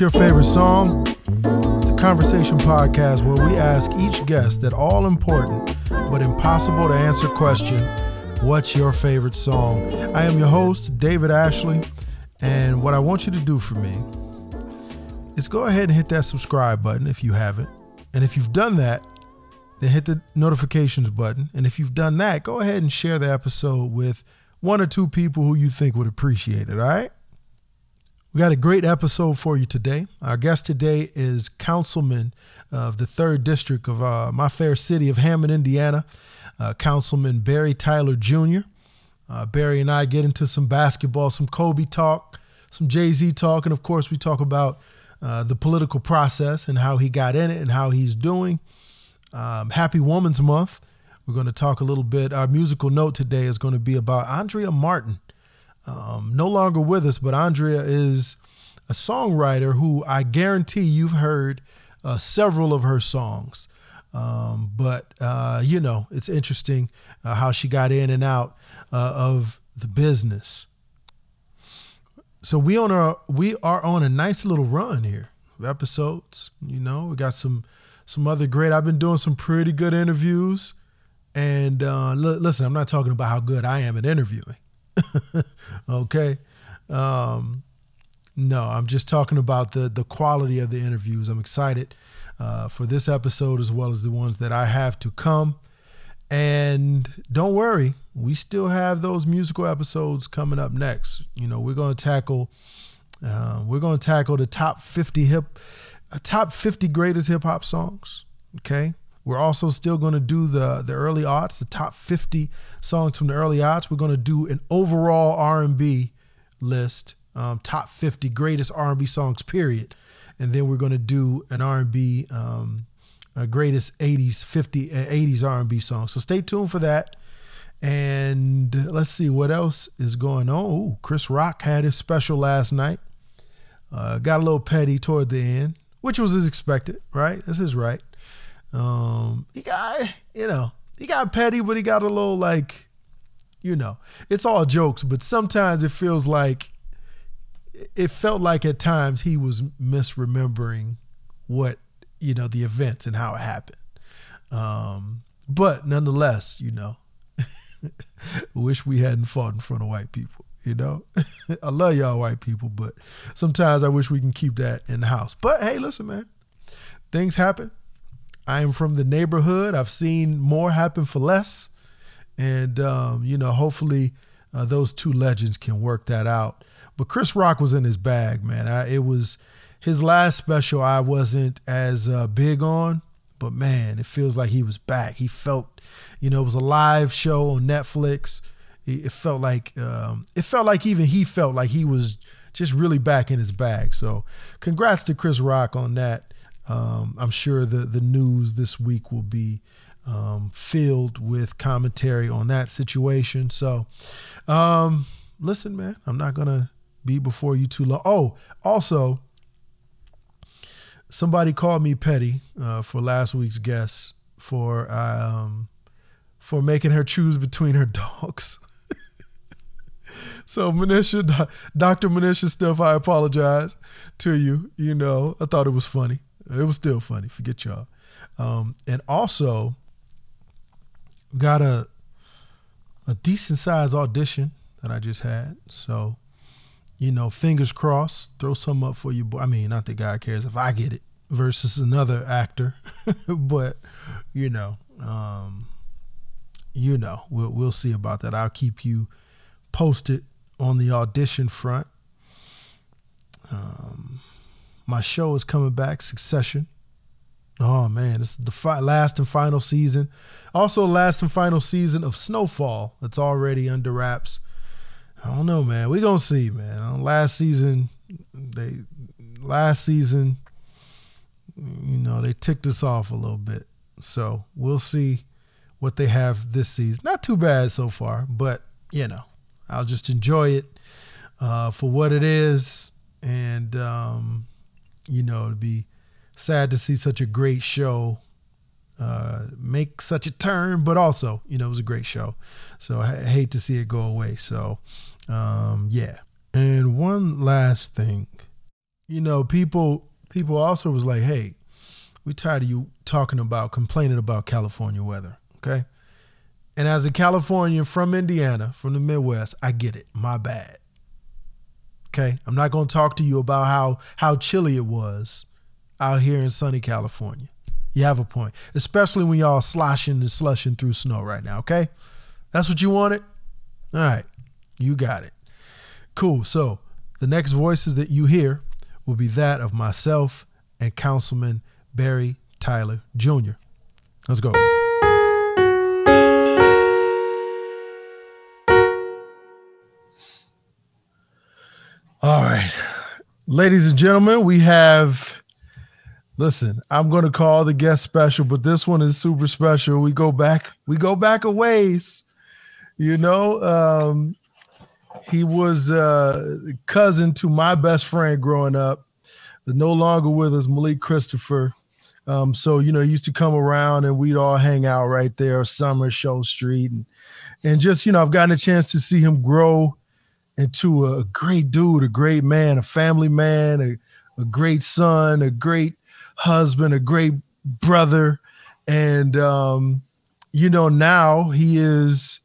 What's your favorite song? A conversation podcast where we ask each guest that all important but impossible to answer question What's your favorite song? I am your host, David Ashley, and what I want you to do for me is go ahead and hit that subscribe button if you haven't. And if you've done that, then hit the notifications button. And if you've done that, go ahead and share the episode with one or two people who you think would appreciate it, all right? We got a great episode for you today. Our guest today is Councilman of the 3rd District of uh, my fair city of Hammond, Indiana, uh, Councilman Barry Tyler Jr. Uh, Barry and I get into some basketball, some Kobe talk, some Jay Z talk, and of course, we talk about uh, the political process and how he got in it and how he's doing. Um, Happy Woman's Month. We're going to talk a little bit. Our musical note today is going to be about Andrea Martin. Um, no longer with us, but Andrea is a songwriter who I guarantee you've heard uh, several of her songs. Um, but uh, you know, it's interesting uh, how she got in and out uh, of the business. So we on a we are on a nice little run here of episodes. You know, we got some some other great. I've been doing some pretty good interviews, and uh, l- listen, I'm not talking about how good I am at interviewing. okay. Um, no, I'm just talking about the the quality of the interviews. I'm excited uh, for this episode as well as the ones that I have to come. And don't worry, we still have those musical episodes coming up next. You know, we're going to tackle uh, we're going to tackle the top 50 hip uh, top 50 greatest hip hop songs. Okay. We're also still going to do the the early aughts, the top 50 songs from the early aughts. We're going to do an overall R&B list, um, top 50 greatest R&B songs. Period. And then we're going to do an R&B um, greatest 80s 50 80s R&B songs. So stay tuned for that. And let's see what else is going on. Ooh, Chris Rock had his special last night. Uh, got a little petty toward the end, which was as expected, right? This is right. Um, he got, you know, he got petty, but he got a little like, you know, it's all jokes, but sometimes it feels like, it felt like at times he was misremembering what, you know, the events and how it happened. Um, but nonetheless, you know, wish we hadn't fought in front of white people. You know, I love y'all white people, but sometimes I wish we can keep that in the house. But hey, listen, man, things happen. I am from the neighborhood. I've seen more happen for less. And, um, you know, hopefully uh, those two legends can work that out. But Chris Rock was in his bag, man. I, it was his last special I wasn't as uh, big on, but man, it feels like he was back. He felt, you know, it was a live show on Netflix. It felt like um, it felt like even he felt like he was just really back in his bag. So, congrats to Chris Rock on that. Um, I'm sure the the news this week will be um, filled with commentary on that situation. So, um, listen, man, I'm not gonna be before you too long. Oh, also, somebody called me petty uh, for last week's guest for um, for making her choose between her dogs. so Manisha, Dr. Manisha Stiff, I apologize to you. You know, I thought it was funny. It was still funny. Forget y'all. Um, and also got a a decent size audition that I just had. So, you know, fingers crossed. Throw some up for you. Boy. I mean, not that God cares if I get it versus another actor, but you know, um, you know, we'll we'll see about that. I'll keep you posted on the audition front. Um, my show is coming back, Succession. Oh man, this is the fi- last and final season. Also, last and final season of Snowfall. That's already under wraps. I don't know, man. We gonna see, man. Last season, they last season, you know, they ticked us off a little bit. So we'll see what they have this season. Not too bad so far, but you know, I'll just enjoy it uh, for what it is, and um, you know, it'd be sad to see such a great show uh, make such a turn, but also, you know, it was a great show. So I hate to see it go away. So, um, yeah. And one last thing you know, people people also was like, hey, we tired of you talking about complaining about California weather. Okay. And as a Californian from Indiana, from the Midwest, I get it. My bad. Okay. I'm not going to talk to you about how how chilly it was out here in sunny California. You have a point, especially when y'all sloshing and slushing through snow right now. Okay. That's what you wanted? All right. You got it. Cool. So the next voices that you hear will be that of myself and Councilman Barry Tyler Jr. Let's go. All right. Ladies and gentlemen, we have listen, I'm going to call the guest special, but this one is super special. We go back we go back a ways. You know, um he was uh cousin to my best friend growing up. No longer with us, Malik Christopher. Um, so you know, he used to come around and we'd all hang out right there, Summer Show Street, and and just you know, I've gotten a chance to see him grow into a great dude, a great man, a family man, a, a great son, a great husband, a great brother, and um, you know, now he is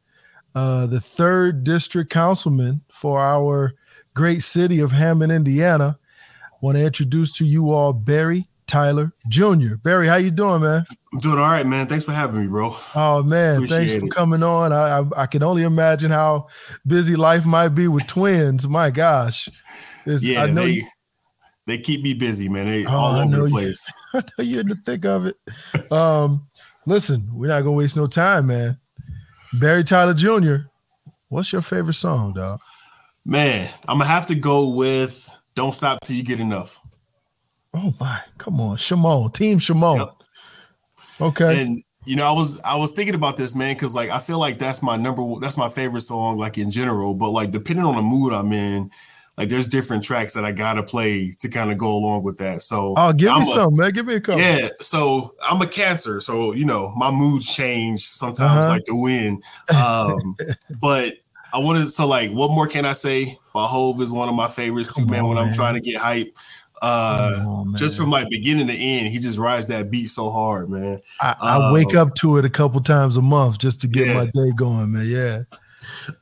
uh, the third district councilman for our great city of Hammond, Indiana. I Want to introduce to you all Barry Tyler Jr. Barry, how you doing, man? I'm doing all right, man. Thanks for having me, bro. Oh man, Appreciate thanks for it. coming on. I, I, I can only imagine how busy life might be with twins. My gosh, it's, yeah, I know they, you, they keep me busy, man. They oh, all over the place. You, I know you're in the thick of it. Um, listen, we're not gonna waste no time, man. Barry Tyler Jr. What's your favorite song, dog? Man, I'm gonna have to go with "Don't Stop Till You Get Enough." Oh my, come on, Shimon, Team Shimon. Yep. Okay. And you know, I was I was thinking about this, man, because like I feel like that's my number that's my favorite song, like in general. But like depending on the mood I'm in, like there's different tracks that I gotta play to kind of go along with that. So oh, give I'm me a, some, man. Give me a couple. Yeah. So I'm a Cancer, so you know my moods change sometimes, uh-huh. like the wind. Um, but I wanted so like, what more can I say? By Hove is one of my favorites too, man. On, when I'm trying to get hype. Uh, just from like beginning to end, he just rides that beat so hard, man. I, I um, wake up to it a couple times a month just to get yeah. my day going, man. Yeah.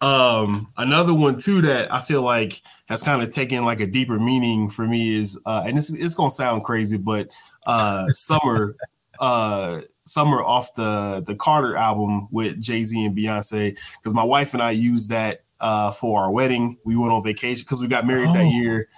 Um, another one too that I feel like has kind of taken like a deeper meaning for me is, uh, and it's it's gonna sound crazy, but uh, summer, uh, summer off the the Carter album with Jay Z and Beyonce, because my wife and I used that uh for our wedding. We went on vacation because we got married oh. that year.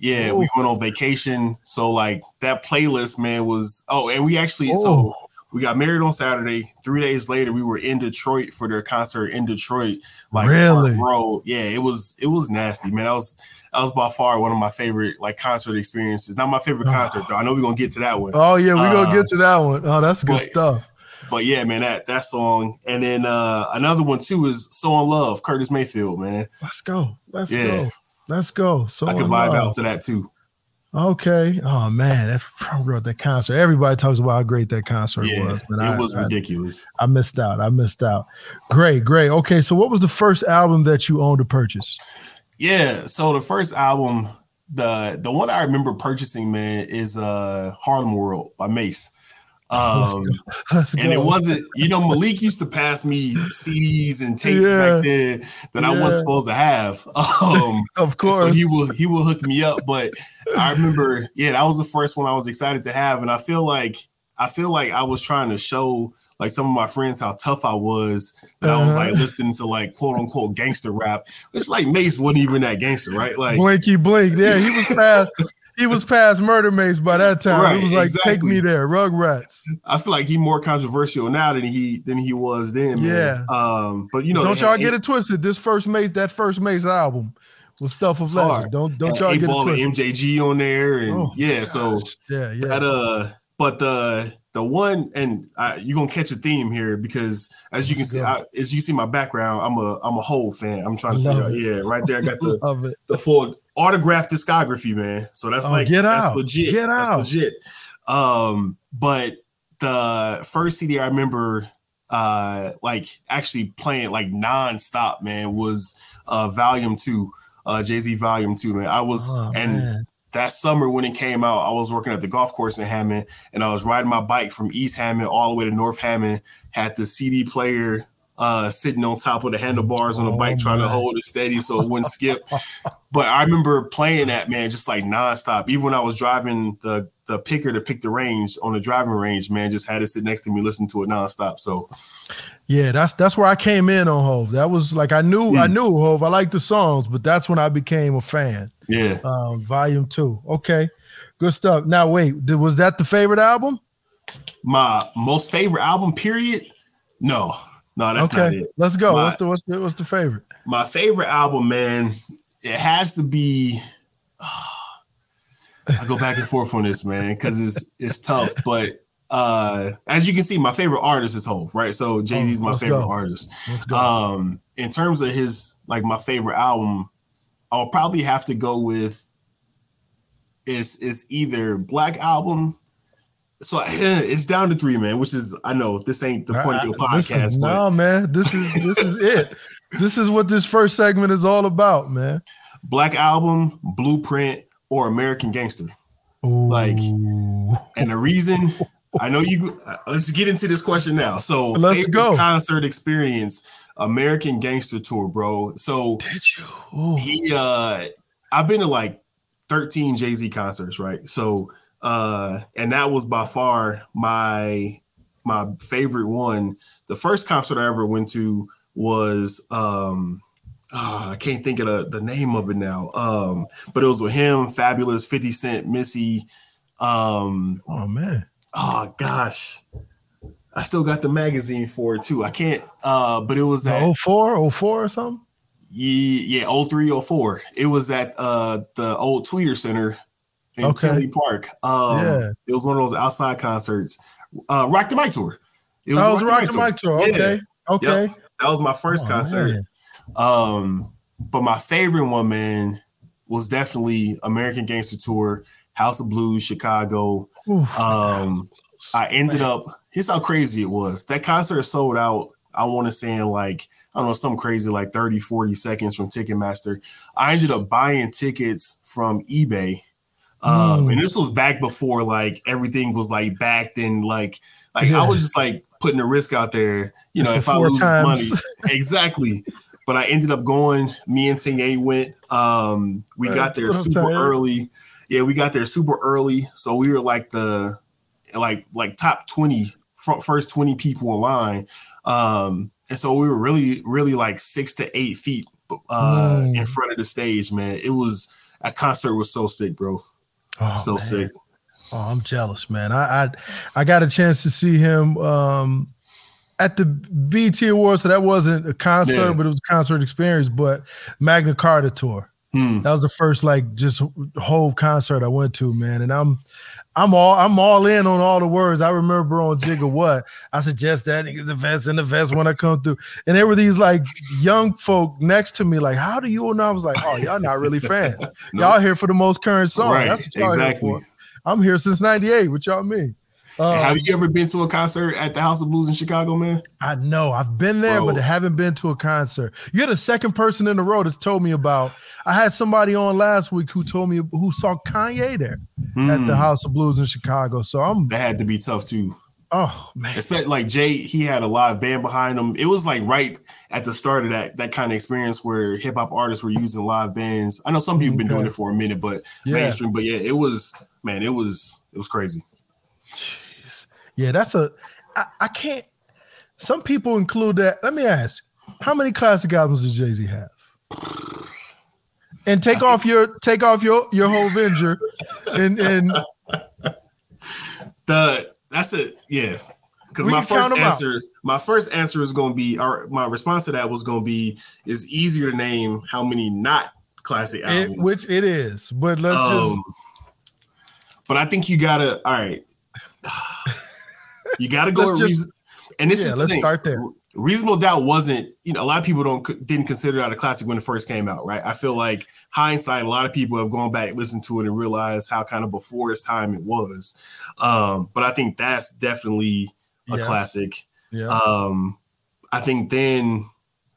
Yeah, Ooh. we went on vacation. So like that playlist, man, was oh, and we actually Ooh. so we got married on Saturday. Three days later, we were in Detroit for their concert in Detroit. Like really, bro, yeah, it was it was nasty, man. That was that was by far one of my favorite like concert experiences. Not my favorite concert though. I know we're gonna get to that one. Oh yeah, we're uh, gonna get to that one. Oh, that's good but, stuff. But yeah, man, that that song, and then uh another one too is "So in Love," Curtis Mayfield, man. Let's go. Let's yeah. go. Let's go. So I can vibe out to that too. Okay. Oh man, that from that concert. Everybody talks about how great that concert yeah, was. But it I, was ridiculous. I, I, missed out. I missed out. Great, great. Okay, so what was the first album that you owned to purchase? Yeah, so the first album, the the one I remember purchasing, man, is uh Harlem World by Mase. Um, Let's go. and it wasn't, you know, Malik used to pass me CDs and tapes yeah. back then that yeah. I wasn't supposed to have. Um, of course, so he will he will hook me up. But I remember, yeah, that was the first one I was excited to have, and I feel like I feel like I was trying to show like some of my friends how tough I was. And uh-huh. I was like uh-huh. listening to like quote unquote gangster rap, which like Mase wasn't even that gangster, right? Like Blinky Blink. Yeah, he was past he was past Murder Mase by that time. Right, he was like, exactly. "Take me there, Rugrats." I feel like he's more controversial now than he than he was then. Man. Yeah. Um, but you know, don't y'all get it twisted. This first Mase, that first Mase album was stuff of legend. Don't don't y'all get it twisted. MJG on there, and oh, yeah, gosh. so yeah, yeah. That, uh, but the the one, and I, you're gonna catch a theme here because as you That's can see, I, as you see my background, I'm a I'm a whole fan. I'm trying to figure out, yeah, right there. I got the the full autographed discography, man. So that's oh, like get that's out. legit. Get out. That's legit. Um, but the first CD I remember uh like actually playing like non-stop, man, was uh volume two, uh Jay-Z volume two, man. I was oh, and man. that summer when it came out, I was working at the golf course in Hammond, and I was riding my bike from East Hammond all the way to North Hammond. Had the CD player uh, sitting on top of the handlebars on a bike, Oh, trying to hold it steady so it wouldn't skip. But I remember playing that man just like nonstop. Even when I was driving the the picker to pick the range on the driving range, man, just had it sit next to me, listen to it nonstop. So Yeah, that's that's where I came in on Hove. That was like I knew I Hmm. knew Hove. I liked the songs, but that's when I became a fan. yeah, Um, volume two. Okay, good stuff. Now wait, did, was that the favorite album? my most favorite album. Period. No, no, that's not okay, it. let's go. My- what's the what's the what's the favorite? my favorite album, man, it has to be. I go back and forth on this, man, because it's it's tough. But uh as you can see, my favorite artist is Hove, right? So Jay Z is my let's favorite go. artist. Um, in terms of his like my favorite album, I'll probably have to go with. It's it's either Black Album. So it's down to three, man. Which is I know this ain't the point of your is- podcast, but no, man, this is this is it. This is what this first segment is all about, man. Black Album, Blueprint, or American Gangster. Like- And the reason I know you uh, let's get into this question now. So Let's go. concert experience, American Gangster Tour, bro. So Did you? Ooh. he uh I've been to like 13 Jay-Z concerts, right? So uh and that was by far my my favorite one. The first concert I ever went to was um ah, I can't think of the, the name of it now. Um, but it was with him, Fabolous, 50 Cent, Missy. Um, Oh man. oh gosh. I still got the magazine for it too. I can't uh but it was at The 04, 04 or something? yeah, yeah, 0304. It was at uh the old Tweeter Center in Okay. Tinley Park. Um Yeah. it was one of those outside concerts. Uh Rock the Mic tour. It That was the Rock the Mic tour. Yeah, Okay. Okay. that was my first Oh, concert. man. Um, but my favorite one, man, was definitely American Gangster Tour, House of Blues, Chicago. Um, I ended up. Here's how crazy it was. That concert sold out. I want to say in like I don't know some crazy like 30, 40 seconds from Ticketmaster. I ended up buying tickets from eBay. Um, Mm. and this was back before like everything was like backed and like like Yeah. I was just like putting the risk out there. You know, if I lose times. money, exactly. But I ended up going. Me and Tanye went. Um, we Man, got there super Tanya? early. Yeah, we got there super early, so we were like the like like top twenty fr- first twenty people in line. Um, and so we were really really like six to eight feet uh, Mm. in front of the stage. Man, it was a concert was so sick, bro. Oh, so man. sick. Oh, I'm jealous, man. I, I I got a chance to see him um at the BET Awards, so that wasn't a concert, Yeah. but it was a concert experience. But Magna Carta tour. Hmm. That was the first like just whole concert I went to, man. And I'm I'm all I'm all in on all the words. I remember on Jigga What I suggest that niggas invest in the vest when I come through. And there were these like young folk next to me, like, how do you all know? I was like, oh, y'all not really fans. No. Y'all here for the most current song. Right, That's what y'all exactly. here for. I'm here since '98. What y'all mean? Um, Have you ever been to a concert at the House of Blues in Chicago, man? I know I've been there, Bro. but I haven't been to a concert. You're the second person in a row that's told me about. I had somebody on last week who told me who saw Kanye there at the Hmm. House of Blues in Chicago. So I'm, That had to be tough too. oh man, Especially like Jay, he had a live band behind him. It was like right at the start of that that kind of experience where hip hop artists were using live bands. I know some people have been doing it for a minute, but Yeah. mainstream. But yeah, it was man, it was it was crazy. Yeah, that's a. I, I can't. Some people include that. Let me ask, how many classic albums does Jay Z have? And take off your take off your your whole Avenger, and and The that's it, yeah. Because my first 'em out. answer, my first answer is going to be, or my response to that was going to be, is easier to name how many not classic albums. it, which it is. But let's Um, but I think you gotta. All right, you gotta go. Let's with just- reason, and this yeah, is the let's thing. start there. Reasonable Doubt wasn't. You know, a lot of people don't didn't consider that a classic when it first came out, right? I feel like hindsight, a lot of people have gone back, listened to it, and realized how kind of before its time it was. Um, but I think that's definitely a Yes. classic. yeah. Um, I think then,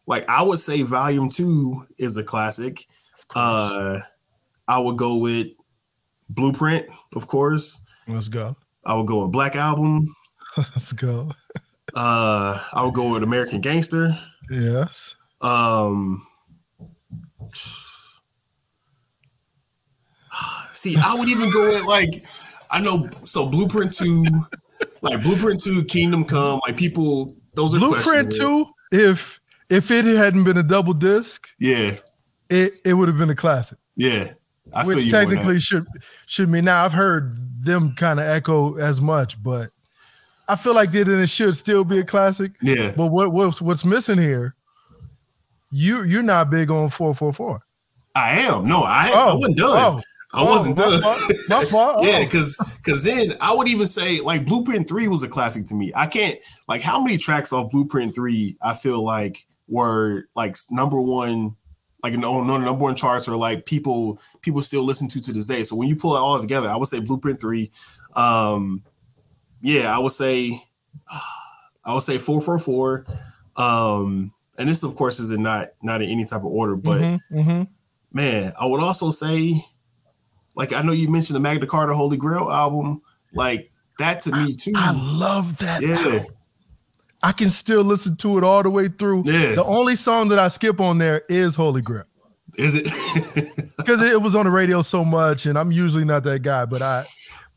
like I would say, Volume Two is a classic. Uh, I would go with Blueprint, of course. Let's go. I would go with Black Album. Let's go. Uh, I would go with American Gangster. Yes. Um, see, I would even go with like I know so Blueprint Two, like Blueprint Two, Kingdom Come, like people. Those are Blueprint Two. If if it hadn't been a double disc, yeah, it it would have been a classic. Yeah, I which technically should should mean Now I've heard them kind of echo as much, but I feel like that it should still be a classic. Yeah. But what what's what's missing here? You you're not big on four four four. I am. No, I, oh, I wasn't done. Oh, I wasn't oh, done. My fault. Oh. yeah, because because then I would even say like Blueprint Three was a classic to me. I can't like how many tracks off Blueprint Three I feel like were like number one like no, no number one charts or like people people still listen to to this day. So when you pull it all together, I would say Blueprint Three. Um, yeah, I would say I would say four four four. Um, and this of course is in not not in any type of order, but mm-hmm, mm-hmm. man, I would also say, like I know you mentioned the Magna Carta Holy Grail album, like that to me too. I love that. Yeah. Album. I can still listen to it all the way through. Yeah. The only song that I skip on there is Holy Grail. Is it? Because it was on the radio so much, and I'm usually not that guy, but I,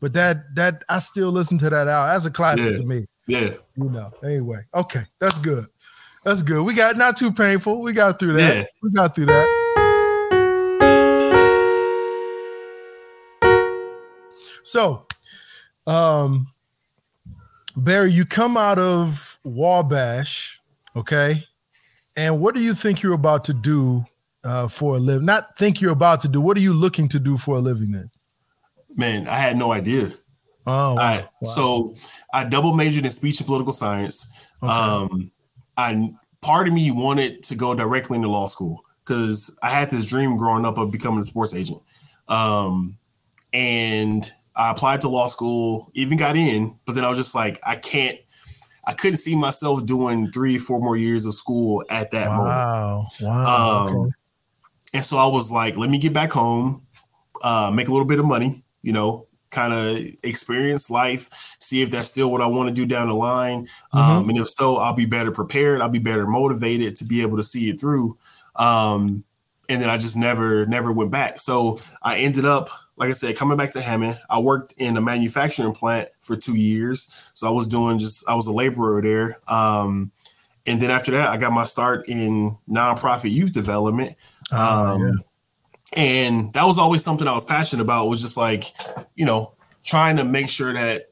but that that I still listen to that out as a classic yeah. to me. Yeah. You know. Anyway, okay, that's good. That's good. We got not too painful. We got through that. Yeah. We got through that. So, um, Barry, you come out of Wabash, okay? And what do you think you're about to do uh, for a living? Not think you're about to do. What are you looking to do for a living then? Man, I had no idea. Oh, wow. I, wow. so I double majored in speech and political science. Okay. Um, I part of me wanted to go directly into law school because I had this dream growing up of becoming a sports agent. Um, and I applied to law school, even got in, but then I was just like, I can't, I couldn't see myself doing three, four more years of school at that wow. moment. Wow. Um, okay. And so I was like, let me get back home, uh, make a little bit of money, you know, kind of experience life, see if that's still what I want to do down the line. Mm-hmm. Um, and if so, I'll be better prepared. I'll be better motivated to be able to see it through. Um, and then I just never, never went back. So I ended up like I said, coming back to Hammond, I worked in a manufacturing plant for two years. So I was doing just I was a laborer there. Um, and then after that, I got my start in nonprofit youth development. Ah, um, yeah. And that was always something I was passionate about. Was just like, you know, trying to make sure that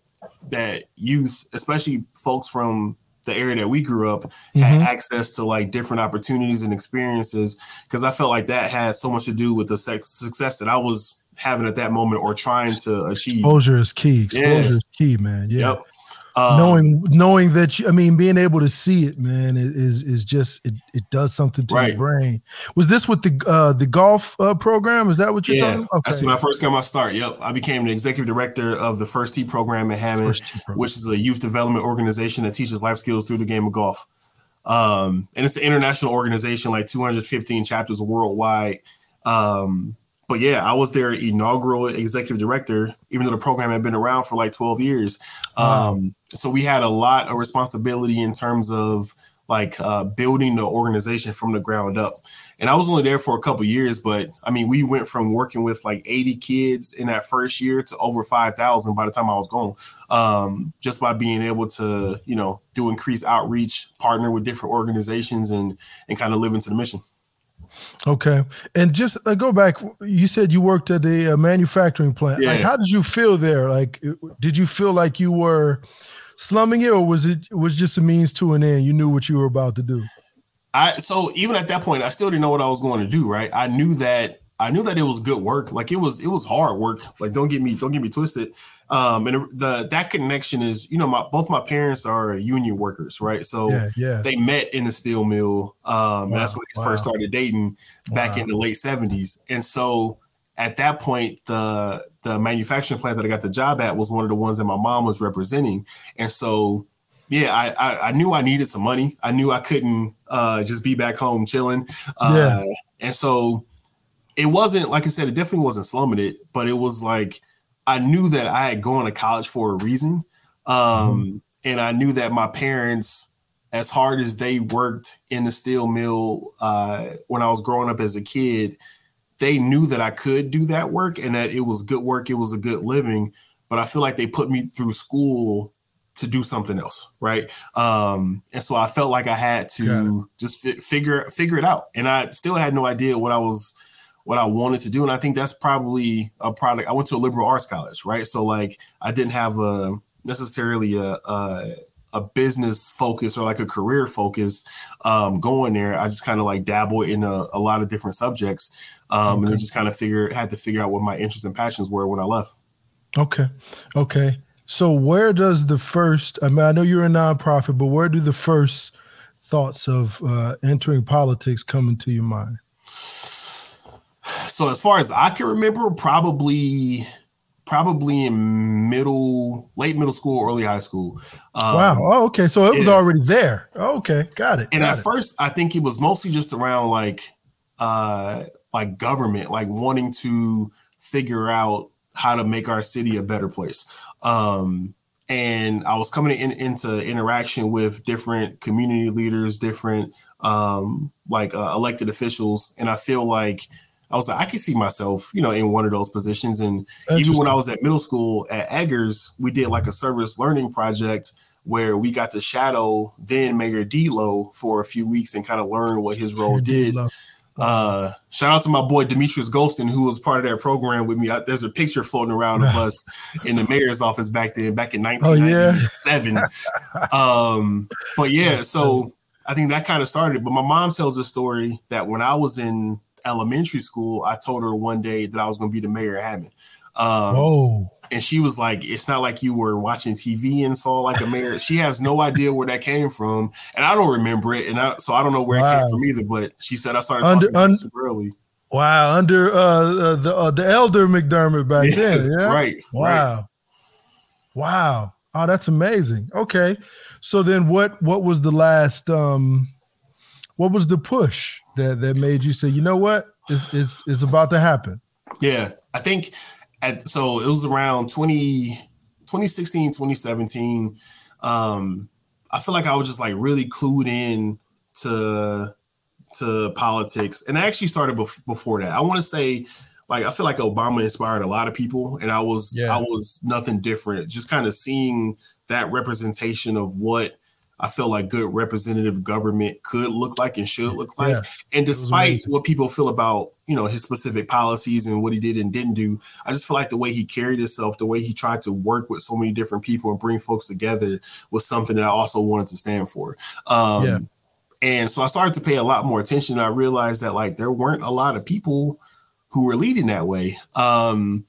that youth, especially folks from the area that we grew up mm-hmm. had access to like different opportunities and experiences because I felt like that had so much to do with the sex- success that I was having at that moment or trying to achieve. Exposure is key. Exposure yeah. is key, man. Yeah. Yep. Um, knowing knowing that you, I mean being able to see it, man, is is just it, it does something to right. your brain. Was this with the uh the golf uh, program? Is that what you're yeah, talking? Okay. That's when I first got my start. Yep. I became the executive director of the First Tee program in Hammond, which is a youth development organization that teaches life skills through the game of golf. Um, and it's an international organization, like 215 chapters worldwide. Um, but yeah, I was their inaugural executive director, even though the program had been around for like 12 years. Wow. So we had a lot of responsibility in terms of like uh, building the organization from the ground up. And I was only there for a couple years, but I mean, we went from working with like 80 kids in that first year to over 5,000 by the time I was gone, um, just by being able to, you know, do increased outreach, partner with different organizations, and and kind of live into the mission. Okay, and just uh, go back. You said you worked at a, a manufacturing plant. Yeah. Like, how did you feel there? Like, did you feel like you were slumming it, or was it was just a means to an end? You knew what you were about to do. I so even at that point, I still didn't know what I was going to do. Right, I knew that I knew that it was good work. Like it was it was hard work. Like don't get me don't get me twisted. Um, and the that connection is, you know, my both my parents are union workers, right? So yeah, yeah. they met in the steel mill. Um, wow, that's when they wow. first started dating back wow. in the late seventies. And so at that point, the the manufacturing plant that I got the job at was one of the ones that my mom was representing. And so yeah, I, I, I knew I needed some money. I knew I couldn't uh, just be back home chilling. Uh, yeah. and so it wasn't like I said, it definitely wasn't slumming it, but it was like I knew that I had gone to college for a reason. Um, mm-hmm. and I knew that my parents, as hard as they worked in the steel mill uh, when I was growing up as a kid, they knew that I could do that work and that it was good work, it was a good living. But I feel like they put me through school to do something else, right? Um, and so I felt like I had to just fi- figure figure it out, and I still had no idea what I was what I wanted to do, and I think that's probably a product. I went to a liberal arts college, right? So like I didn't have a necessarily a, a a business focus or like a career focus um, going there. I just kind of like dabble in a, a, lot of different subjects, um, okay. and just kind of figure had to figure out what my interests and passions were when I left. Okay, okay. So where does the first? I mean, I know you're a nonprofit, but where do the first thoughts of uh, entering politics come into your mind? So as far as I can remember, probably probably in middle, late middle school, early high school. Um, wow. Oh, okay. So it was already there. Oh, okay. Got it. And got at it. first, I think it was mostly just around like, uh, like government, like wanting to figure out how to make our city a better place. Um, and I was coming in, into interaction with different community leaders, different um, like uh, elected officials, and I feel like I was like, I could see myself, you know, in one of those positions. And even when I was at middle school at Eggers, we did like a service learning project where we got to shadow then Mayor Dedelow for a few weeks and kind of learn what his role did. Uh, shout out to my boy Demetrius Golston, who was part of that program with me. I, there's a picture floating around of us in the mayor's office back then, back in 1997. Oh, yeah. um, but yeah, so I think that kind of started. But my mom tells a story that when I was in elementary school, I told her one day that I was going to be the mayor of Hammond. Um, oh. And she was like, "It's not like you were watching TV and saw like a mayor." She has no idea where that came from, and I don't remember it, and I, so I don't know where wow. it came from either. But she said I started under, talking super early. Wow, under uh, uh, the uh, the elder McDermott back yeah, then, yeah, right. Wow, right. wow. Oh, that's amazing. Okay, so then what? What was the last? um What was the push? that that made you say, you know what, it's it's it's about to happen? Yeah, I think at so it was around 20, 2016, 2017. Um, I feel like I was just like really clued in to to politics, and I actually started bef- before that. I want to say like I feel like Obama inspired a lot of people, and I was yeah. I was nothing different. Just kind of seeing that representation of what I feel like good representative government could look like and should look like. And despite what people feel about, you know, his specific policies and what he did and didn't do, I just feel like the way he carried himself, the way he tried to work with so many different people and bring folks together was something that I also wanted to stand for. Um, yeah. And so I started to pay a lot more attention. I realized that like there weren't a lot of people who were leading that way. Um,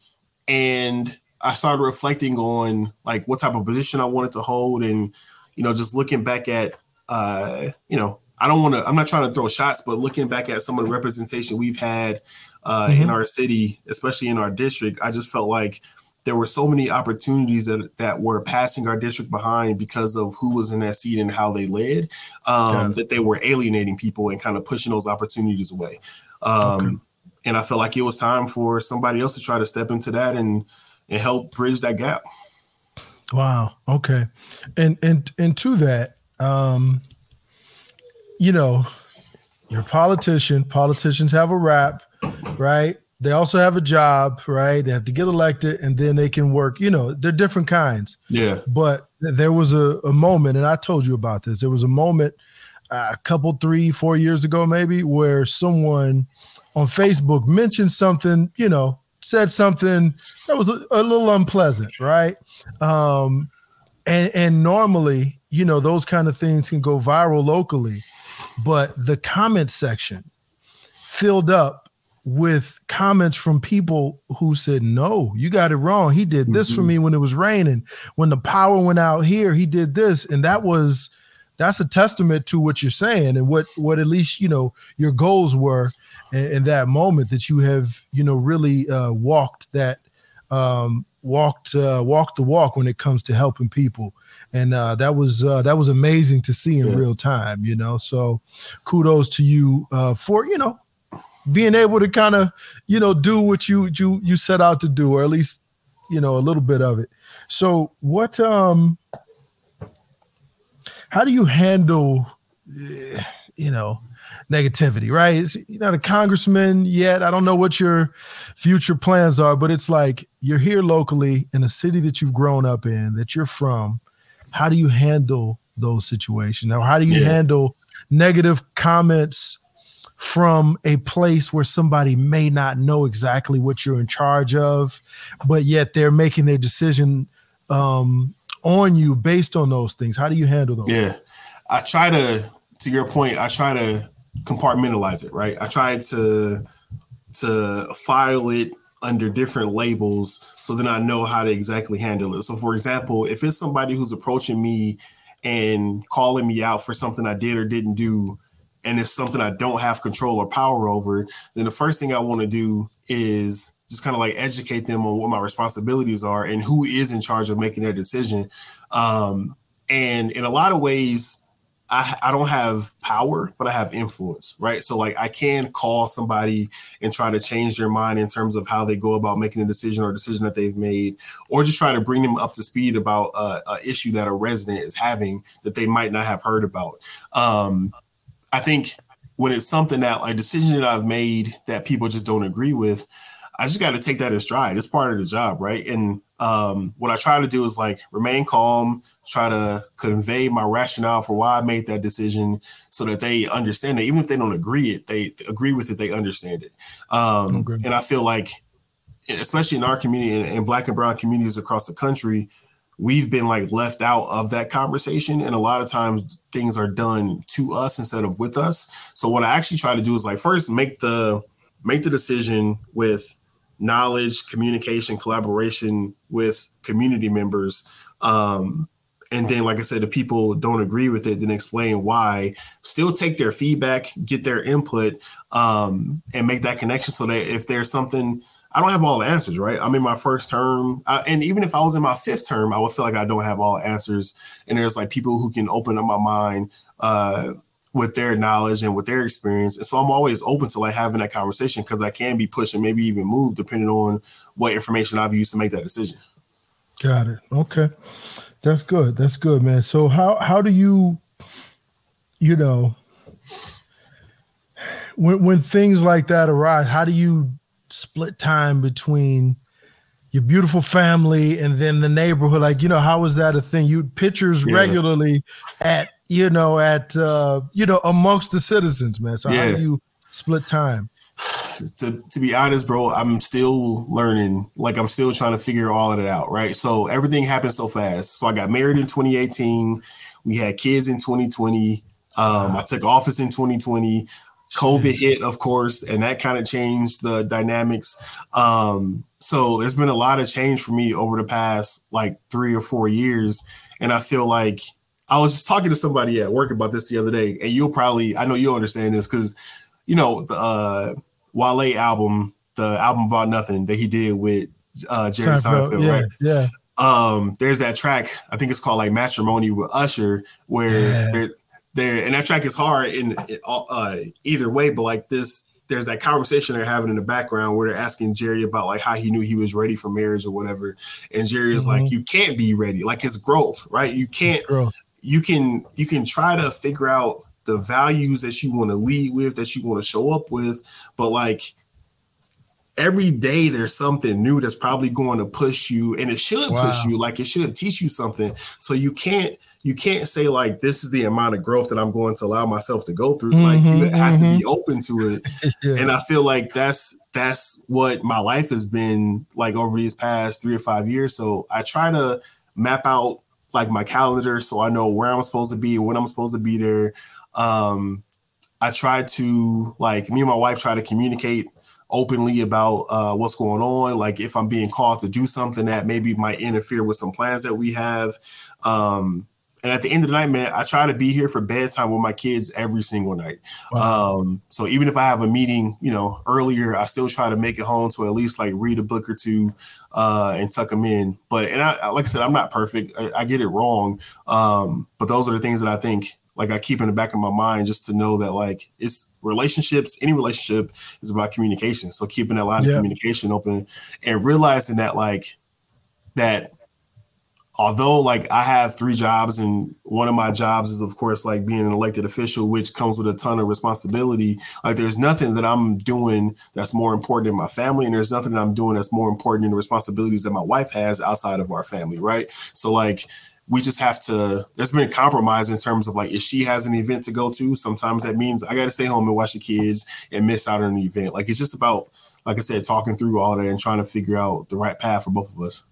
and I started reflecting on like what type of position I wanted to hold and you know, just looking back at, uh, you know, I don't want to, I'm not trying to throw shots, but looking back at some of the representation we've had uh, mm-hmm. in our city, especially in our district, I just felt like there were so many opportunities that, that were passing our district behind because of who was in that seat and how they led, um, that they were alienating people and kind of pushing those opportunities away. Um, okay. And I felt like it was time for somebody else to try to step into that and, and help bridge that gap. Wow. Okay. And and and to that, um, you know, you're a politician. Politicians have a rap, right? They also have a job, right? They have to get elected and then they can work. You know, they're different kinds. Yeah. But there was a, a moment, and I told you about this. There was a moment uh, a couple, three, four years ago, maybe, where someone on Facebook mentioned something, you know, said something that was a, a little unpleasant, right? Um, and and normally, you know, those kind of things can go viral locally, but the comment section filled up with comments from people who said, "No, you got it wrong. He did this mm-hmm. for me when it was raining. When the power went out here, he did this." And that was that's a testament to what you're saying and what what at least you know your goals were in, in that moment that you have you know really uh, walked that um, walked uh, walked the walk when it comes to helping people and uh, that was uh, that was amazing to see in yeah. real time you know so kudos to you uh, for you know being able to kind of you know do what you you you set out to do or at least you know a little bit of it. So what um how do you handle eh, you know negativity, right? It's, you're not a congressman yet. I don't know what your future plans are, but it's like you're here locally in a city that you've grown up in, that you're from. How do you handle those situations? Now, how do you yeah. handle negative comments from a place where somebody may not know exactly what you're in charge of, but yet they're making their decision um, on you based on those things? How do you handle those? Yeah, I try to. To your point, I try to compartmentalize it, right? I try to to file it under different labels so then I know how to exactly handle it. So for example, if it's somebody who's approaching me and calling me out for something I did or didn't do and it's something I don't have control or power over, then the first thing I want to do is just kind of like educate them on what my responsibilities are and who is in charge of making that decision. Um, and in a lot of ways, I, I don't have power, but I have influence, right? So like I can call somebody and try to change their mind in terms of how they go about making a decision or decision that they've made, or just try to bring them up to speed about a, a issue that a resident is having that they might not have heard about. Um, I think when it's something that like decision that I've made that people just don't agree with, I just got to take that in stride. It's part of the job, right? And um, what I try to do is like remain calm, try to convey my rationale for why I made that decision, so that they understand it. Even if they don't agree it, they agree with it. They understand it. Um, okay. And I feel like, especially in our community and, and Black and Brown communities across the country, we've been like left out of that conversation and a lot of times things are done to us instead of with us so what i actually try to do is like first make the make the decision with knowledge, communication, collaboration with community members. Um, and then, like I said, if people don't agree with it, then explain why. Still take their feedback, get their input, um, and make that connection so that if there's something, I don't have all the answers, right? I'm in my first term. Uh, and even if I was in my fifth term, I would feel like I don't have all answers. And there's like people who can open up my mind, uh, with their knowledge and with their experience. And so I'm always open to like having that conversation because I can be pushed and maybe even move depending on what information I've used to make that decision. Got it. Okay. That's good. That's good, man. So how how do you you know when when things like that arise, how do you split time between your beautiful family and then the neighborhood like you know how is that a thing you pictures yeah. regularly at you know, at uh, you know, amongst the citizens, man. So yeah. how do you split time? To, to be honest, bro, I'm still learning. Like I'm still trying to figure all of it out, right? So everything happened so fast. So I got married in 2018. We had kids in 2020. Um, wow. I took office in 2020. COVID Jeez. hit, of course, and that kind of changed the dynamics. Um, so there's been a lot of change for me over the past like three or four years. And I feel like I was just talking to somebody at work about this the other day, and you'll probably, I know you'll understand this because, you know, the uh, Wale album, the album about nothing that he did with uh, Jerry Seinfeld, Seinfeld yeah, right? Yeah. Um, there's that track, I think it's called like Matrimony with Usher, where yeah. they're, they're, and that track is hard in, in uh, either way, but like this, there's that conversation they're having in the background where they're asking Jerry about like how he knew he was ready for marriage or whatever. And Jerry is mm-hmm. like, you can't be ready. Like it's growth, right? You can't, you can you can try to figure out the values that you want to lead with, that you want to show up with, but like every day there's something new that's probably going to push you and it should wow. push you like it should teach you something so you can't you can't say like this is the amount of growth that i'm going to allow myself to go through mm-hmm, like you mm-hmm, have mm-hmm. to be mm-hmm. open to it yeah. and i feel like that's that's what my life has been like over these past three or five years so i try to map out like my calendar so I know where I'm supposed to be, when I'm supposed to be there. Um, I try to like me and my wife try to communicate openly about uh, what's going on. Like if I'm being called to do something that maybe might interfere with some plans that we have. Um, and at the end of the night, man, I try to be here for bedtime with my kids every single night. Wow. Um, so even if I have a meeting, you know, earlier, I still try to make it home to at least like read a book or two uh, and tuck them in. But and I, like I said, I'm not perfect. I, I get it wrong. Um, but those are the things that I think like I keep in the back of my mind just to know that like it's relationships, any relationship is about communication. So keeping that line yeah. of communication open and realizing that like that although like I have three jobs and one of my jobs is of course like being an elected official, which comes with a ton of responsibility. Like there's nothing that I'm doing that's more important in my family, and there's nothing that I'm doing that's more important in the responsibilities that my wife has outside of our family, right? So like we just have to there's been a compromise in terms of like if she has an event to go to sometimes that means i gotta stay home and watch the kids and miss out on the event like it's just about like i said talking through all that and trying to figure out the right path for both of us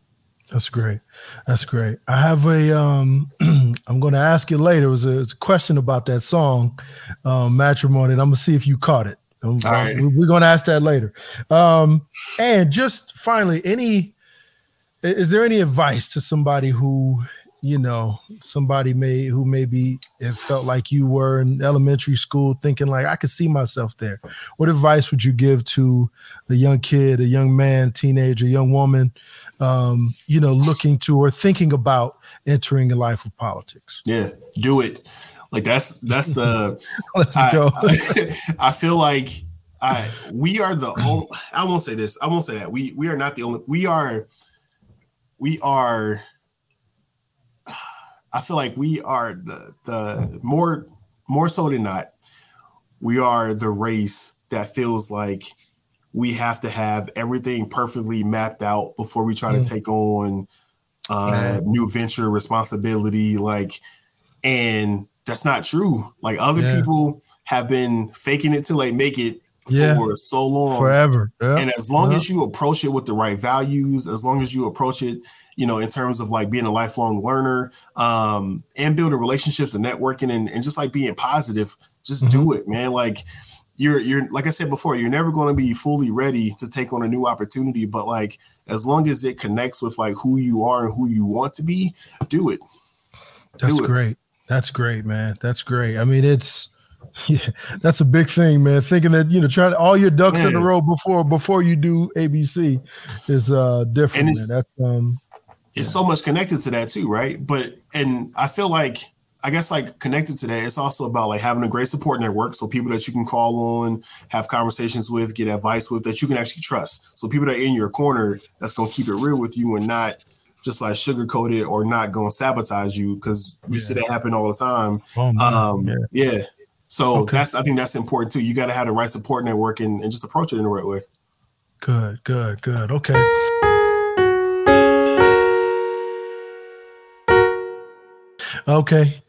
that's great. That's great. I have a. Um, I'm going to ask you later. It was, a, it was a question about that song, um, matrimony. And I'm gonna see if you caught it. Um, All right. We're going to ask that later. Um, and just finally, any is there any advice to somebody who you know somebody may who maybe it felt like you were in elementary school thinking like i could see myself there what advice would you give to a young kid a young man teenager young woman um, you know looking to or thinking about entering a life of politics yeah do it like that's that's the let's I, go I, I feel like I we are the only I won't say this. I won't say that. We we are not the only we are we are I feel like we are the, the more more so than not, we are the race that feels like we have to have everything perfectly mapped out before we try mm. to take on uh, new venture responsibility. Like, and that's not true. Like other yeah. people have been faking it till they make it yeah. for so long, forever. Yeah. And as long as you approach it with the right values, as long as you approach it you know, in terms of like being a lifelong learner um, and building relationships and networking and, and just like being positive, just mm-hmm. do it, man. Like you're you're like I said before, you're never going to be fully ready to take on a new opportunity, but like as long as it connects with like who you are and who you want to be, do it. That's do it. great. That's great, man. That's great. I mean, it's yeah, that's a big thing, man. Thinking that you know, trying all your ducks man. in a row before before you do ABC is uh different. And That's um it's so much connected to that too, right? But and I feel like I guess like connected to that, it's also about like having a great support network. So people that you can call on, have conversations with, get advice with that you can actually trust. So people that are in your corner that's gonna keep it real with you and not just like sugarcoat it or not gonna sabotage you because we yeah. see that happen all the time. Oh, um, yeah. yeah. So okay. that's I think that's important too. You got to have the right support network and, and just approach it in the right way. Good, good, good. Okay. Okay.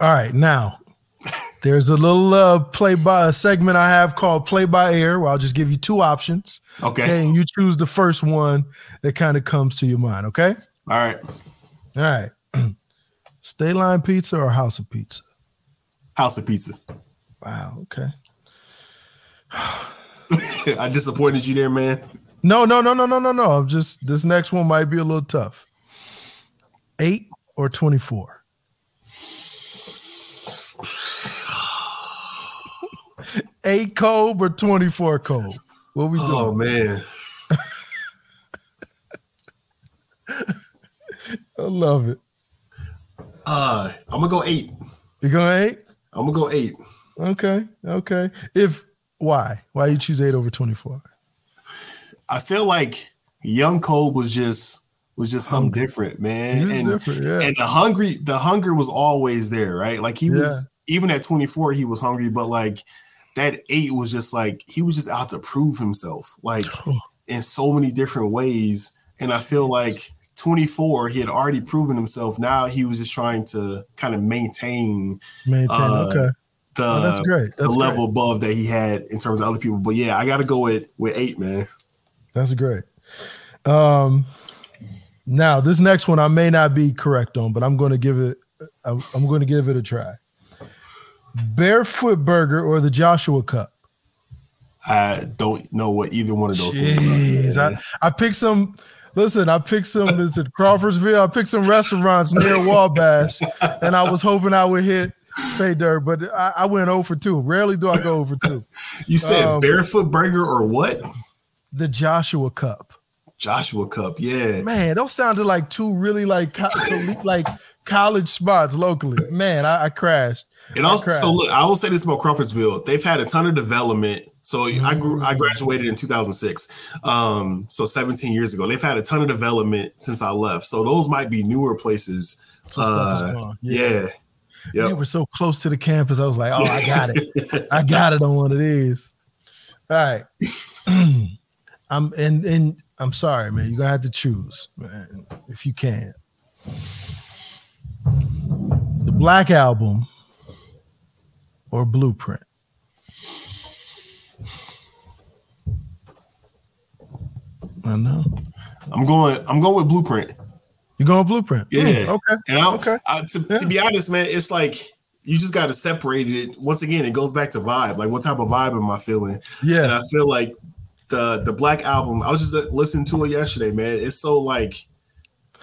All right. Now, there's a little uh, play by a segment I have called play by ear where I'll just give you two options. Okay. okay and you choose the first one that kind of comes to your mind. Okay. All right. All right. State line pizza or house of pizza? House of pizza. Wow. Okay. I disappointed you there, man. No, no, no, no, no, no, no. I'm just this next one might be a little tough. Eight or 24? Eight Kobe or 24 Kobe? What we doing? Oh man. I love it. Uh I'm gonna go eight. You going eight? I'm gonna go eight. Okay. Okay. If why? Why you choose eight over 24? I feel like young Kobe was just was just something different, man. And different, yeah. and the hungry, the hunger was always there, right? Like he yeah. was even at 24, he was hungry, but like that eight was just like he was just out to prove himself, like in so many different ways. And I feel like 24, he had already proven himself. Now he was just trying to kind of maintain, maintain. Uh, okay. The, oh, that's great. That's the level great. above that he had in terms of other people. But yeah, I got to go with with eight, man. That's great. Um, now, this next one I may not be correct on, but I'm going to give it. I'm, I'm going to give it a try. Barefoot Burger or the Joshua Cup? I don't know what either one of those Jeez, things are. I, I picked some. Listen, I picked some. Is it Crawfordsville? I picked some restaurants near Wabash, and I was hoping I would hit pay dirt, but I, I, went over two. Rarely do I go over two. You said um, barefoot burger or what? The Joshua Cup. Joshua Cup, yeah. Man, those sounded like two really like co- like college spots locally. Man, I, I crashed. And also, so look, I will say this about Crawfordsville: they've had a ton of development So I grew, I graduated in 2006. Um, so 17 years ago. They've had a ton of development since I left. So those might be newer places. Uh, yeah. yeah. They were so close to the campus. I was like, oh, I got it. I got it on one of these. All right. I'm and and I'm sorry, man. You're gonna have to choose, man, if you can. The Black Album or Blueprint? I know. I'm going. I'm going with Blueprint. You're going Blueprint. Yeah. Mm, okay. And I, okay. I, to, yeah. to be honest, man, it's like you just got to separate it. Once again, it goes back to vibe. Like, what type of vibe am I feeling? Yeah. And I feel like the the Black album. I was just listening to it yesterday, man. It's so like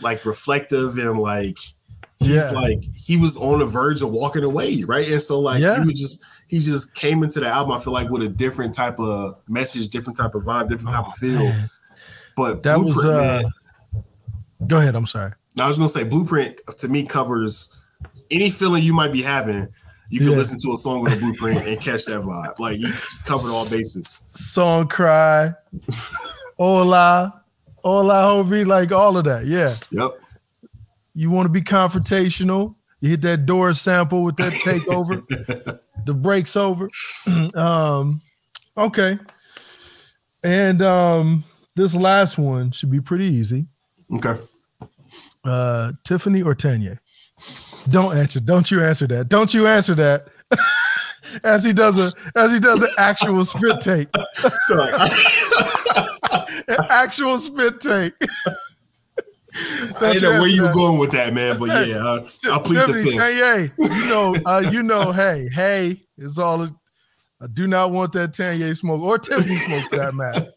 like reflective and like he's yeah. like he was on the verge of walking away, right? And so like yeah. he was just he just came into the album. I feel like with a different type of message, different type of vibe, different type oh, of feel. Man. But that was uh, man, go ahead. I'm sorry. Now, I was gonna say Blueprint to me covers any feeling you might be having. You can yeah. listen to a song with a blueprint and catch that vibe. Like you just covered all bases. Song cry, hola, hola, Hovey, like all of that. Yeah. Yep. You want to be confrontational? You hit that door sample with that takeover. the break's over. um, okay. And um, this last one should be pretty easy. Okay. Uh, Tiffany or Tanya? Don't answer. Don't you answer that. Don't you answer that. as he does a as he does an actual spit take. an actual spit take. I didn't know where you were going with that, man. But yeah, I'll plead the fifth. Hey, you know, uh, you know, hey, hey, it's all. I do not want that Tanya smoke or Tiffany smoke for that matter.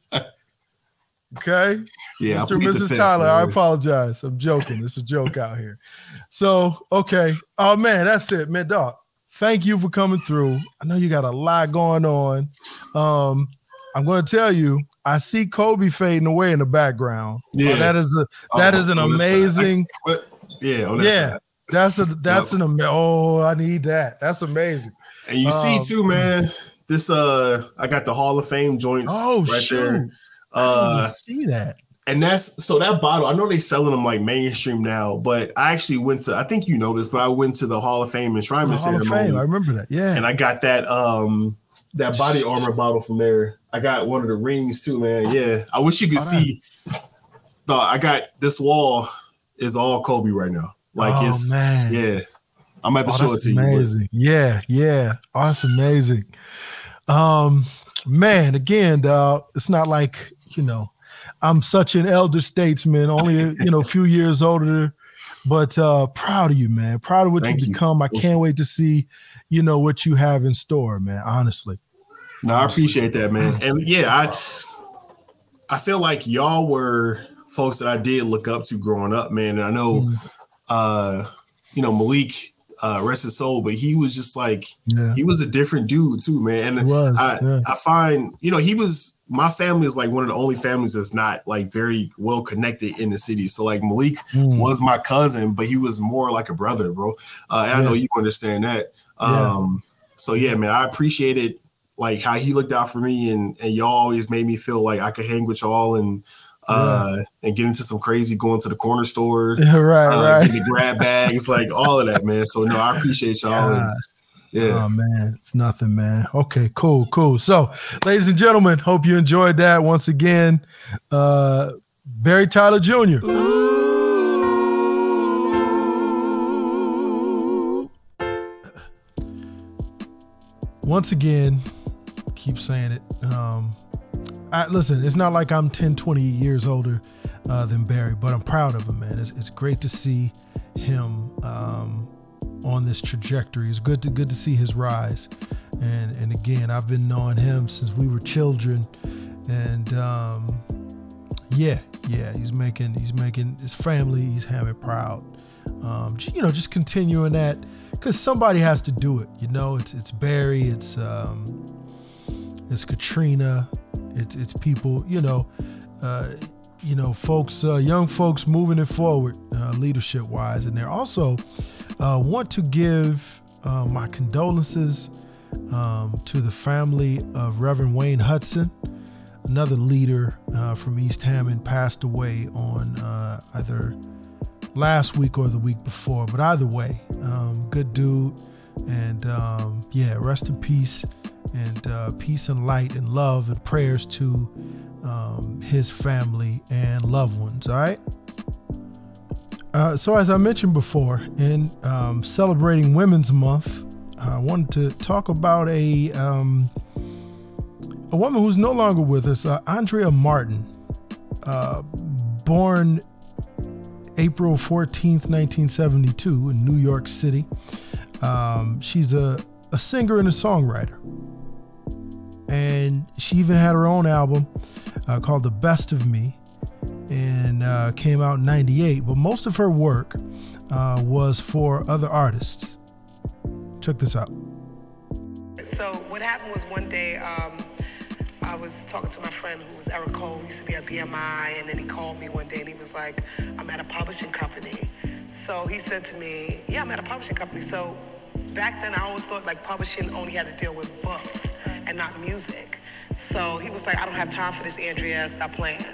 Okay. Yeah. Mr. Mrs. Tyler. I apologize. I'm joking. It's a joke out here. So, okay. Oh man, that's it, man. Dog. Thank you for coming through. I know you got a lot going on. Um, I'm going to tell you, I see Kobe fading away in the background. Yeah, oh, that is a that oh, is an amazing. I, yeah, yeah, side. that's a that's yep. an oh, I need that. That's amazing. And you um, see too, man. This uh, I got the Hall of Fame joints. Oh, right shoot. there. Uh, see that. And that's so that bottle. I know they selling them like mainstream now, but I actually went to. I think you know this, but I went to the Hall of Fame enshrinement ceremony. I remember that. Yeah, and I got that um that body armor bottle from there. I got one of the rings too, man. Yeah, I wish you could see. Thought I got this wall is all Kobe right now. Like oh, it's man. yeah. I'm at the oh, show it to amazing. you. Yeah, yeah. Oh, that's amazing. Um, man, again, dog, it's not like you know, I'm such an elder statesman, only you know, a few years older, but uh proud of you, man. Proud of what Thank you've you. become. I can't wait to see, you know, what you have in store, man. Honestly. No, I appreciate that, man. And yeah, I I feel like y'all were folks that I did look up to growing up, man. And I know mm. uh, you know, Malik uh rest his soul, but he was just like yeah. he was a different dude too, man. And was, I yeah. I find, you know, he was my family is like one of the only families that's not like very well connected in the city. So like Malik mm. was my cousin, but he was more like a brother, bro. Uh, and yeah. I know you understand that. Um, so yeah, man, I appreciate it like how he looked out for me and and y'all always made me feel like I could hang with y'all and uh yeah. and get into some crazy going to the corner store right uh, right grab bags like all of that man so no I appreciate y'all and, yeah oh man it's nothing man okay cool cool so ladies and gentlemen hope you enjoyed that once again uh Barry Tyler Jr. Once again, keep saying it. Um, I, listen, it's not like I'm 10, 20 years older uh, than Barry, but I'm proud of him, man. It's, it's great to see him um, on this trajectory. It's good to good to see his rise. And and again, I've been knowing him since we were children, and um, yeah, yeah, he's making he's making his family, he's having proud. Um, you know, just continuing that because somebody has to do it. You know, it's it's Barry, it's um, it's Katrina, it's it's people, you know, uh, you know, folks, uh, young folks moving it forward, uh, leadership wise, and they're also uh, want to give uh, my condolences um, to the family of Reverend Wayne Hudson, another leader uh, from East Hammond, passed away on uh, either last week or the week before. But either way, um, good dude. And um, yeah, rest in peace and uh, peace and light and love and prayers to um, his family and loved ones. All right. Uh, so, as I mentioned before, in um, celebrating Women's Month, I wanted to talk about a um, a woman who's no longer with us, uh, Andrea Martin, uh, born April 14th, 1972, in New York City. Um, she's a, a singer and a songwriter. And she even had her own album uh, called The Best of Me and uh, came out in 98. But most of her work uh, was for other artists. Check this out. So, what happened was one day, um, I was talking to my friend who was Eric Cole, who used to be at BMI, and then he called me one day and he was like, I'm at a publishing company. So he said to me, Yeah, I'm at a publishing company. So back then I always thought like publishing only had to deal with books and not music. So he was like, I don't have time for this, Andrea, stop playing.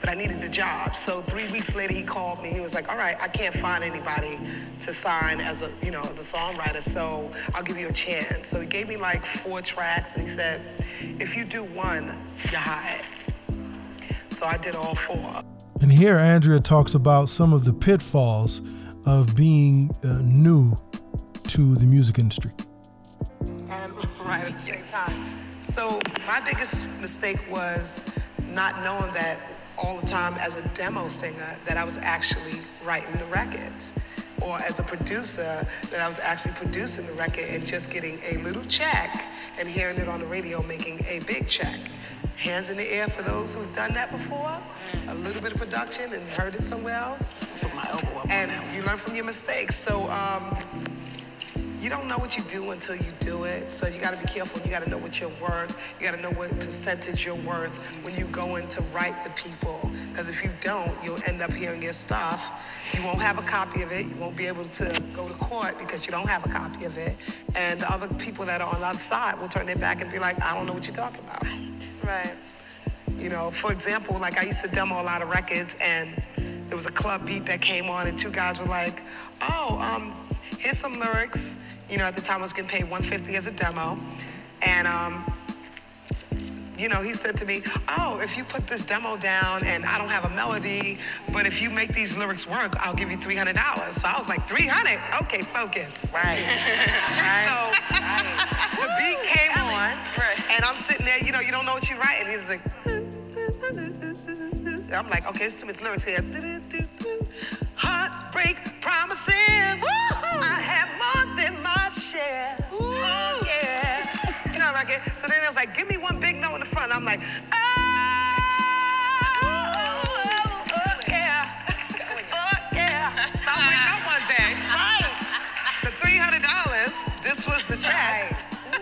But I needed a job. So three weeks later he called me. He was like, All right, I can't find anybody to sign as a you know, as a songwriter, so I'll give you a chance. So he gave me like four tracks and he said, if you do one, you're hired. So I did all four. And here Andrea talks about some of the pitfalls of being uh, new to the music industry. And right at the same time. So my biggest mistake was not knowing that all the time as a demo singer that I was actually writing the records. Or as a producer, that I was actually producing the record and just getting a little check and hearing it on the radio making a big check. Hands in the air for those who've done that before. A little bit of production and heard it somewhere else. And you learn from your mistakes. So um, you don't know what you do until you do it. So you got to be careful. You got to know what you're worth. You got to know what percentage you're worth when you go in to write the people. Because if you don't, you'll end up hearing your stuff. You won't have a copy of it. You won't be able to go to court because you don't have a copy of it. And the other people that are on the other side will turn their back and be like, I don't know what you're talking about. Right. You know, for example, like I used to demo a lot of records, and there was a club beat that came on, and two guys were like, "Oh, um, here's some lyrics." You know, at the time I was getting paid 150 as a demo, and um, you know, he said to me, "Oh, if you put this demo down, and I don't have a melody, but if you make these lyrics work, I'll give you $300." So I was like, "300? Okay, focus." Right. So the beat came on, Right. and I'm sitting there, you know, you don't know what you're writing. He's like, I'm like, okay, it's too much lyrics here. Heartbreak promises. I have more than my share. Oh, yeah. You know, like it. So then it was like, give me one big note in the front. I'm like, oh, oh, oh, yeah. Oh, yeah. So I went out one day. Right. The $300, this was the check.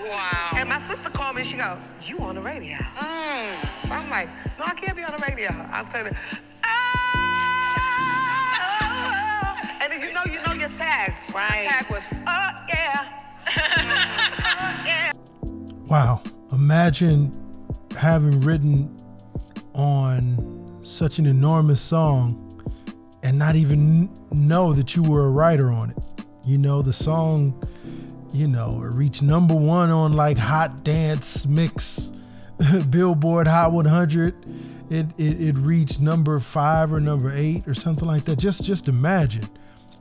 Wow. And my sister called me. She go, "You on the radio?" So I'm like, "No, I can't be on the radio." I'm telling her, "Oh," and then you know, you know your tags. My Right. tag was, "Oh yeah." oh yeah. Wow. Imagine having written on such an enormous song and not even know that you were a writer on it. You know, the song, you know, it reached number one on like Hot Dance Mix, Billboard Hot 100. It, it, it reached number five or number eight or something like that. Just just imagine,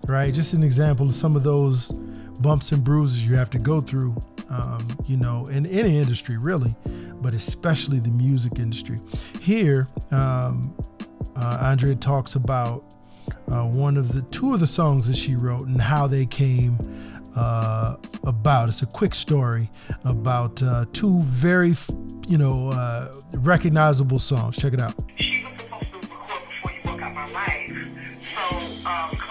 right? Just an example of some of those bumps and bruises you have to go through, um, you know, in any industry really, but especially the music industry. Here, um, uh, Andrea talks about uh, one of the two of the songs that she wrote and how they came uh, about. It's a quick story about uh, two very, you know, uh, recognizable songs. Check it out. she was supposed to record before you my life. So um,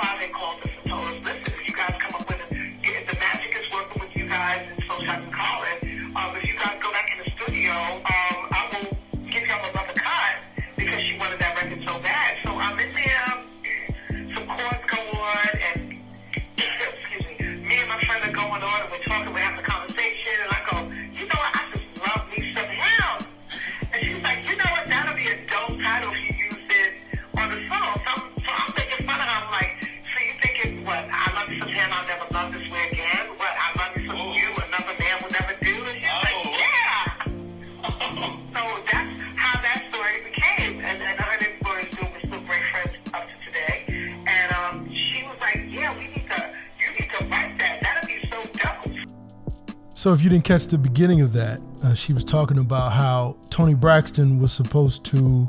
So if you didn't catch the beginning of that, uh, she was talking about how Toni Braxton was supposed to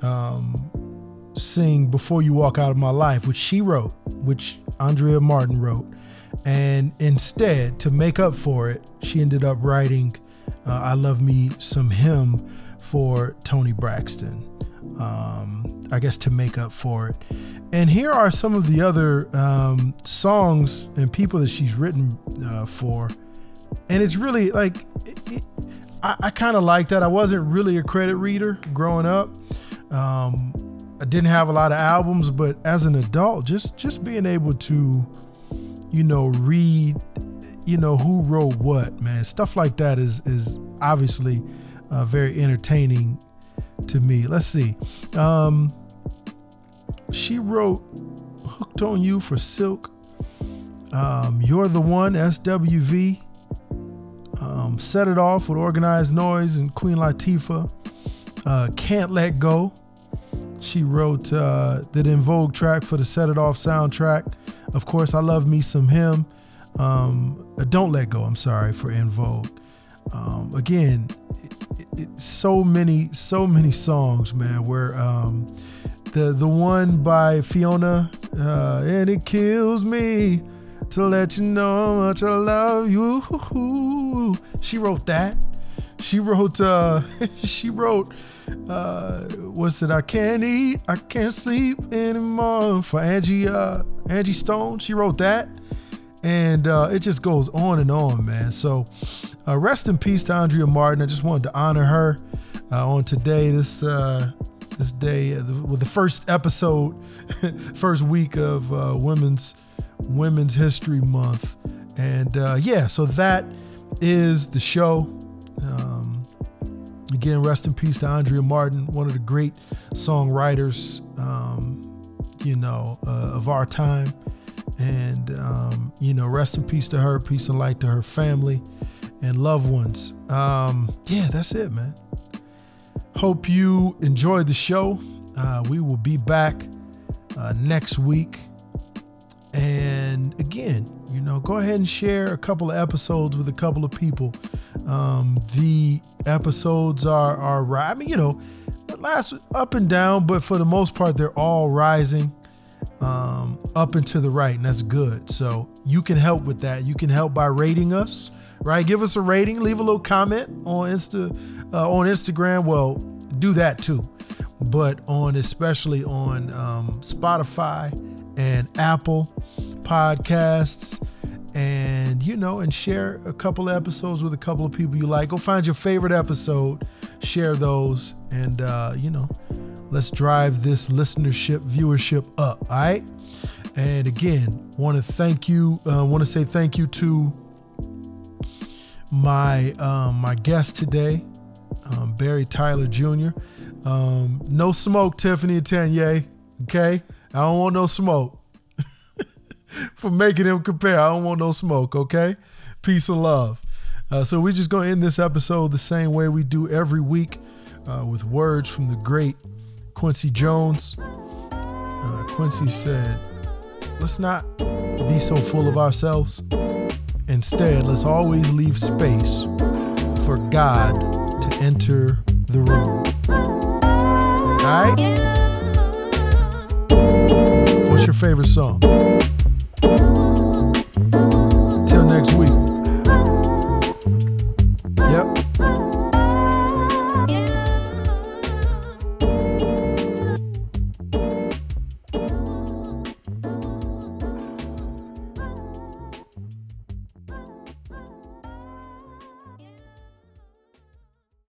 um, sing "Before You Walk Out of My Life," which she wrote, which Andrea Martin wrote, and instead, to make up for it, she ended up writing uh, "I Love Me Some Him" for Toni Braxton. Um, I guess to make up for it. And here are some of the other um, songs and people that she's written uh, for. And it's really like, it, it, I, I kind of like that. I wasn't really a credit reader growing up. Um, I didn't have a lot of albums, but as an adult, just just being able to, you know, read, you know, who wrote what, man, stuff like that is is obviously uh, very entertaining to me. Let's see. Um, she wrote "Hooked on You" for Silk. Um, You're the One, SWV. Um, Set It Off with Organized Noise and Queen Latifah. Uh, Can't Let Go. She wrote uh, the En Vogue track for the Set It Off soundtrack. Of course, I love me some him. Um, uh, Don't Let Go, I'm sorry, for En Vogue. Um, again, it, it, so many, so many songs, man. Where um, the the one by Fiona, uh, and it kills me to let you know how much I love you. She wrote that. She wrote. Uh, she wrote. Uh, what's it? I can't eat. I can't sleep anymore. For Angie. Uh, Angie Stone. She wrote that. And uh, it just goes on and on, man. So, uh, rest in peace to Andrea Martin. I just wanted to honor her uh, on today, this uh, this day, uh, with the first episode, first week of uh, Women's Women's History Month. And yeah, so that is the show. Um, again, rest in peace to Andrea Martin, one of the great songwriters, um, you know, of our time. And, um, you know, rest in peace to her, peace and light to her family and loved ones. Um, yeah, that's it, man. Hope you enjoyed the show. Uh, we will be back uh, next week. And again, you know, go ahead and share a couple of episodes with a couple of people. Um, the episodes are are I mean, you know, last up and down, but for the most part, they're all rising um, up and to the right, and that's good. So you can help with that. You can help by rating us, right? Give us a rating, leave a little comment on Insta uh, on Instagram. Well, do that too, but on especially on um, Spotify and Apple Podcasts. And you know, and share a couple episodes with a couple of people you like. Go find your favorite episode, share those, and uh, you know, Let's drive this listenership, viewership up. All right. And again, want to thank you. Uh, want to say thank you to my um, my guest today, um, Barry Tyler Jr. Um, no smoke, Tiffany and Tanya. Okay, I don't want no smoke. For making him compare, I don't want no smoke. Okay, peace and love. Uh, so we're just gonna end this episode the same way we do every week, uh, with words from the great Quincy Jones. Uh, Quincy said, let's not be so full of ourselves. Instead, let's always leave space for God to enter the room. All right? Your favorite song? Till next week.